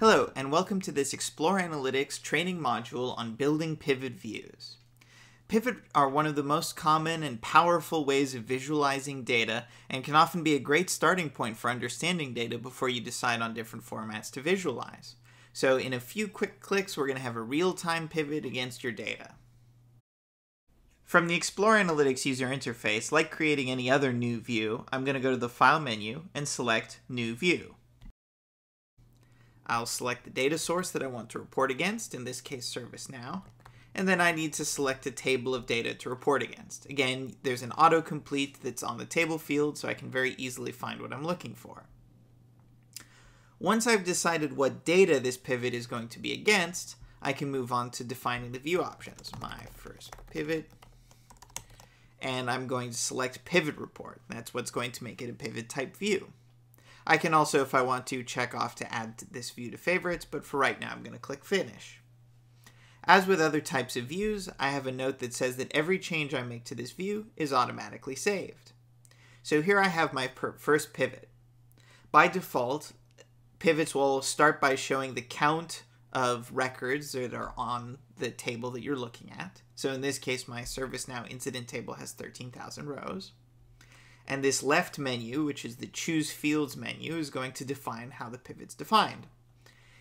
Hello, and welcome to this Explore Analytics training module on building pivot views. Pivot are one of the most common and powerful ways of visualizing data and can often be a great starting point for understanding data before you decide on different formats to visualize. So in a few quick clicks, we're going to have a real-time pivot against your data. From the Explore Analytics user interface, like creating any other new view, I'm going to go to the File menu and select New View. I'll select the data source that I want to report against, in this case ServiceNow, and then I need to select a table of data to report against. Again, there's an autocomplete that's on the table field, so I can very easily find what I'm looking for. Once I've decided what data this pivot is going to be against, I can move on to defining the view options. My first pivot, and I'm going to select pivot report. That's what's going to make it a pivot type view. I can also, if I want to, check off to add this view to favorites, but for right now I'm going to click Finish. As with other types of views, I have a note that says that every change I make to this view is automatically saved. So here I have my first pivot. By default, pivots will start by showing the count of records that are on the table that you're looking at. So in this case, my ServiceNow incident table has 13,000 rows. And this left menu, which is the choose fields menu, is going to define how the pivot's defined.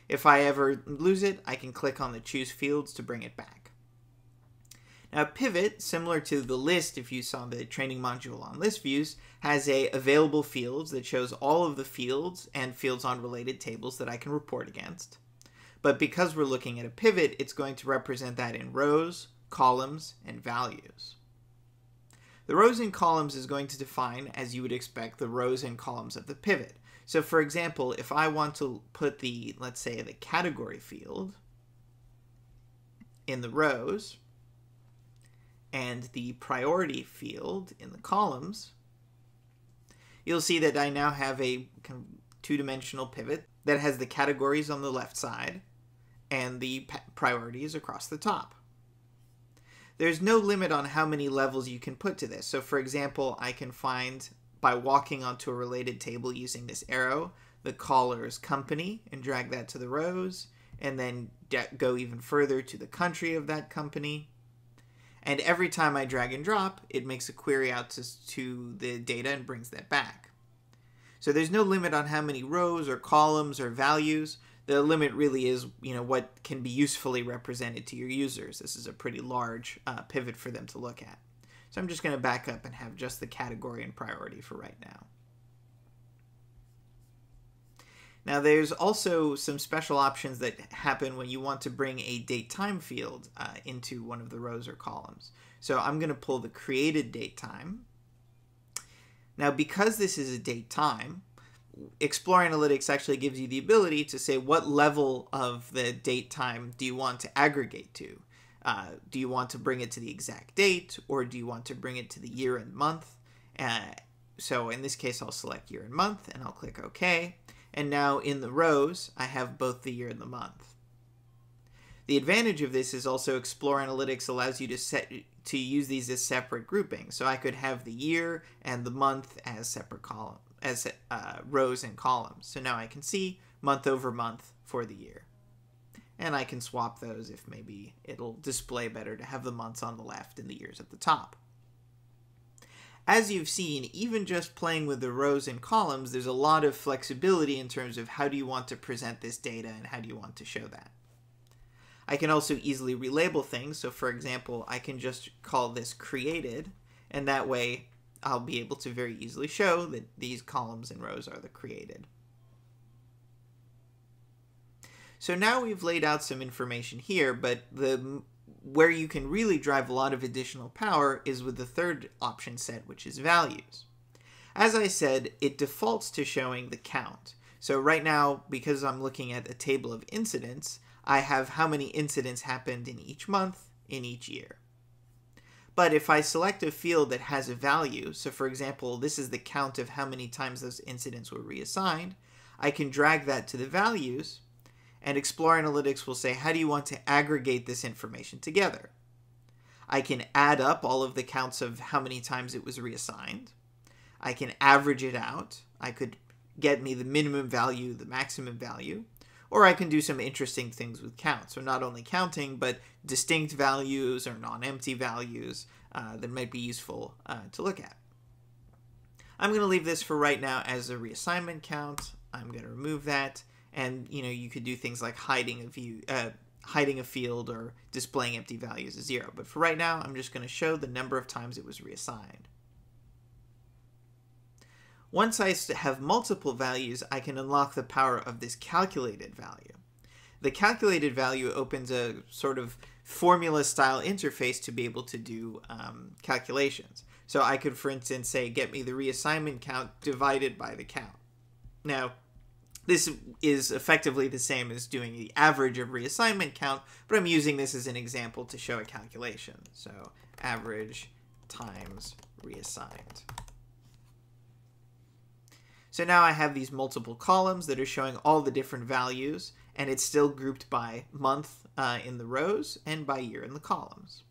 If I ever lose it, I can click on the choose fields to bring it back. Now pivot, similar to the list if you saw the training module on list views, has a available fields that shows all of the fields and fields on related tables that I can report against. But because we're looking at a pivot, it's going to represent that in rows, columns, and values. The rows and columns is going to define, as you would expect, the rows and columns of the pivot. So for example, if I want to put the, let's say, the category field in the rows and the priority field in the columns, you'll see that I now have a two-dimensional pivot that has the categories on the left side and the priorities across the top there's no limit on how many levels you can put to this. So for example, I can find by walking onto a related table using this arrow, the caller's company and drag that to the rows and then go even further to the country of that company. And every time I drag and drop, it makes a query out to, to the data and brings that back. So there's no limit on how many rows or columns or values the limit really is you know what can be usefully represented to your users. This is a pretty large uh, pivot for them to look at. So I'm just going to back up and have just the category and priority for right now. Now there's also some special options that happen when you want to bring a date time field uh, into one of the rows or columns. So I'm going to pull the created date time. Now because this is a date time, Explore Analytics actually gives you the ability to say what level of the date time do you want to aggregate to. Uh, do you want to bring it to the exact date or do you want to bring it to the year and month? Uh, so in this case, I'll select year and month and I'll click OK. And now in the rows, I have both the year and the month. The advantage of this is also Explore Analytics allows you to set to use these as separate groupings. So I could have the year and the month as separate columns as uh, rows and columns. So now I can see month over month for the year. And I can swap those if maybe it'll display better to have the months on the left and the years at the top. As you've seen, even just playing with the rows and columns, there's a lot of flexibility in terms of how do you want to present this data and how do you want to show that. I can also easily relabel things. So for example, I can just call this created, and that way I'll be able to very easily show that these columns and rows are the created. So now we've laid out some information here, but the where you can really drive a lot of additional power is with the third option set, which is values. As I said, it defaults to showing the count. So right now, because I'm looking at a table of incidents, I have how many incidents happened in each month, in each year. But if I select a field that has a value, so for example, this is the count of how many times those incidents were reassigned, I can drag that to the values, and Explore Analytics will say, how do you want to aggregate this information together? I can add up all of the counts of how many times it was reassigned. I can average it out. I could get me the minimum value, the maximum value, Or I can do some interesting things with count. So not only counting, but distinct values or non-empty values uh, that might be useful uh, to look at. I'm going to leave this for right now as a reassignment count. I'm going to remove that. And, you know, you could do things like hiding a view, uh, hiding a field or displaying empty values as zero. But for right now, I'm just going to show the number of times it was reassigned. Once I have multiple values, I can unlock the power of this calculated value. The calculated value opens a sort of formula style interface to be able to do um, calculations. So I could, for instance, say, get me the reassignment count divided by the count. Now, this is effectively the same as doing the average of reassignment count, but I'm using this as an example to show a calculation. So average times reassigned. So now I have these multiple columns that are showing all the different values, and it's still grouped by month uh, in the rows and by year in the columns.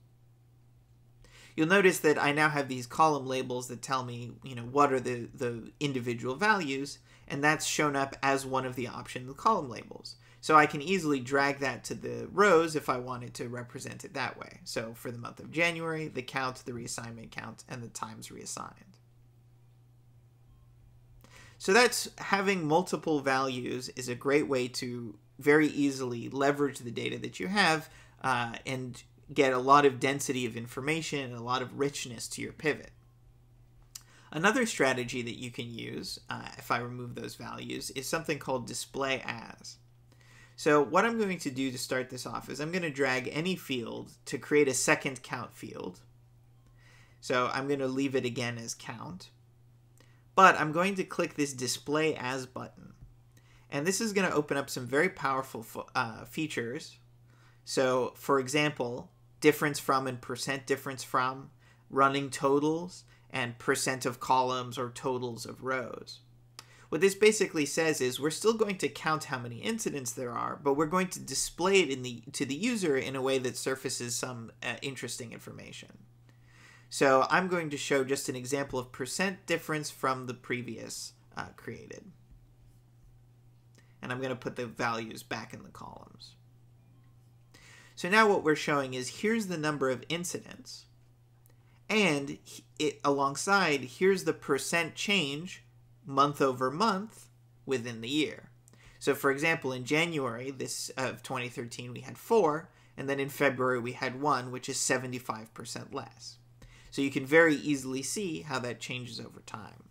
You'll notice that I now have these column labels that tell me, you know, what are the, the individual values, and that's shown up as one of the option the column labels. So I can easily drag that to the rows if I wanted to represent it that way. So for the month of January, the count, the reassignment count, and the times reassigned. So that's having multiple values is a great way to very easily leverage the data that you have uh, and get a lot of density of information and a lot of richness to your pivot. Another strategy that you can use, uh, if I remove those values, is something called display as. So what I'm going to do to start this off is I'm going to drag any field to create a second count field. So I'm going to leave it again as count. But I'm going to click this display as button. And this is going to open up some very powerful uh, features. So for example, difference from and percent difference from, running totals, and percent of columns or totals of rows. What this basically says is we're still going to count how many incidents there are, but we're going to display it in the to the user in a way that surfaces some uh, interesting information. So I'm going to show just an example of percent difference from the previous uh, created. And I'm going to put the values back in the columns. So now what we're showing is here's the number of incidents. And it alongside, here's the percent change month over month within the year. So for example, in January this of 2013, we had four, and then in February we had one, which is 75% less. So you can very easily see how that changes over time.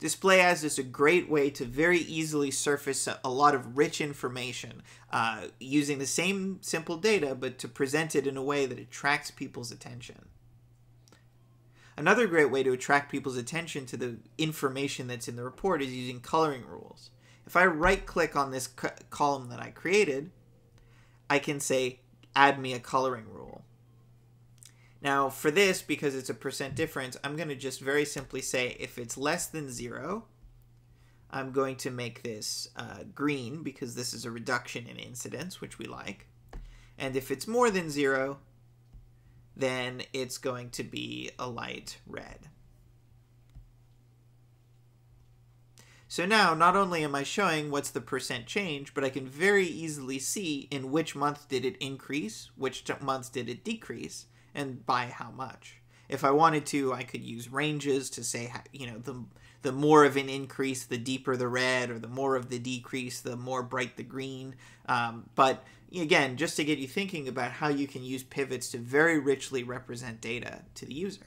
Display as is a great way to very easily surface a lot of rich information uh, using the same simple data, but to present it in a way that attracts people's attention. Another great way to attract people's attention to the information that's in the report is using coloring rules. If I right click on this column that I created, I can say, add me a coloring rule. Now for this, because it's a percent difference, I'm going to just very simply say if it's less than zero, I'm going to make this uh, green because this is a reduction in incidence, which we like. And if it's more than zero, then it's going to be a light red. So now, not only am I showing what's the percent change, but I can very easily see in which month did it increase, which month did it decrease, and by how much. If I wanted to, I could use ranges to say, you know, the the more of an increase, the deeper the red, or the more of the decrease, the more bright the green. Um, but again, just to get you thinking about how you can use pivots to very richly represent data to the user.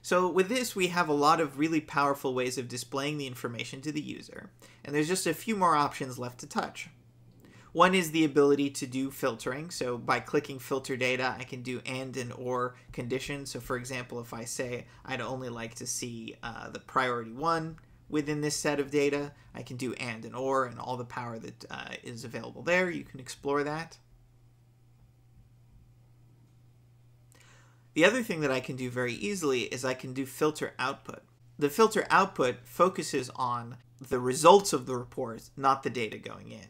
So with this, we have a lot of really powerful ways of displaying the information to the user, and there's just a few more options left to touch. One is the ability to do filtering. So by clicking filter data, I can do and and or conditions. So for example, if I say I'd only like to see uh, the priority one within this set of data, I can do and and or and all the power that uh, is available there. You can explore that. The other thing that I can do very easily is I can do filter output. The filter output focuses on the results of the report, not the data going in.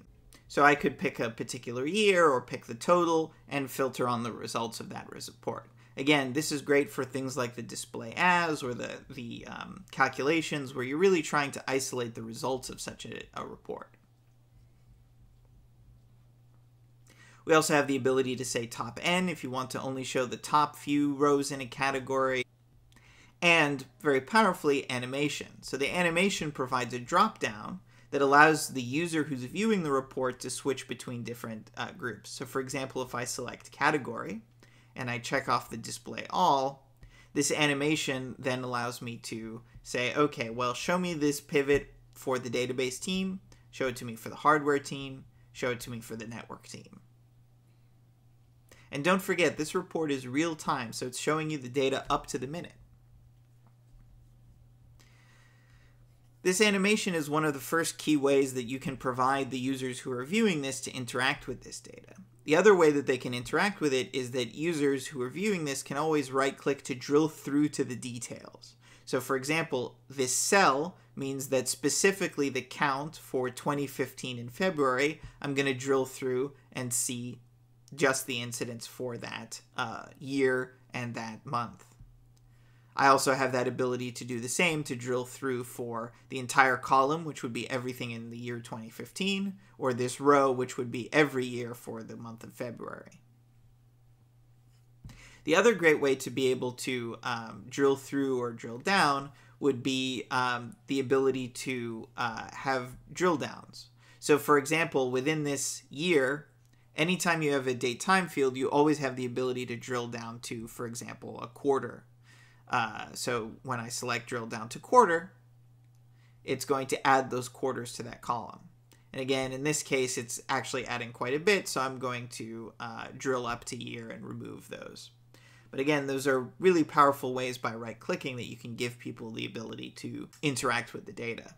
So I could pick a particular year or pick the total and filter on the results of that report. Again, this is great for things like the display as or the, the um, calculations where you're really trying to isolate the results of such a, a report. We also have the ability to say top n if you want to only show the top few rows in a category. And very powerfully, animation. So the animation provides a drop down that allows the user who's viewing the report to switch between different uh, groups. So for example, if I select category and I check off the display all, this animation then allows me to say, okay, well, show me this pivot for the database team, show it to me for the hardware team, show it to me for the network team. And don't forget, this report is real time, so it's showing you the data up to the minute. This animation is one of the first key ways that you can provide the users who are viewing this to interact with this data. The other way that they can interact with it is that users who are viewing this can always right click to drill through to the details. So for example, this cell means that specifically the count for 2015 in February, I'm going to drill through and see just the incidents for that uh, year and that month. I also have that ability to do the same to drill through for the entire column, which would be everything in the year 2015, or this row, which would be every year for the month of February. The other great way to be able to um, drill through or drill down would be um, the ability to uh, have drill downs. So, for example, within this year, anytime you have a date time field, you always have the ability to drill down to, for example, a quarter. Uh, so when I select drill down to quarter, it's going to add those quarters to that column. And again, in this case, it's actually adding quite a bit, so I'm going to uh, drill up to year and remove those. But again, those are really powerful ways by right-clicking that you can give people the ability to interact with the data.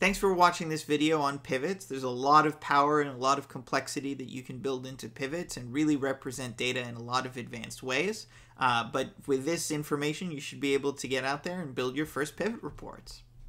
Thanks for watching this video on pivots. There's a lot of power and a lot of complexity that you can build into pivots and really represent data in a lot of advanced ways. Uh, but with this information, you should be able to get out there and build your first pivot reports.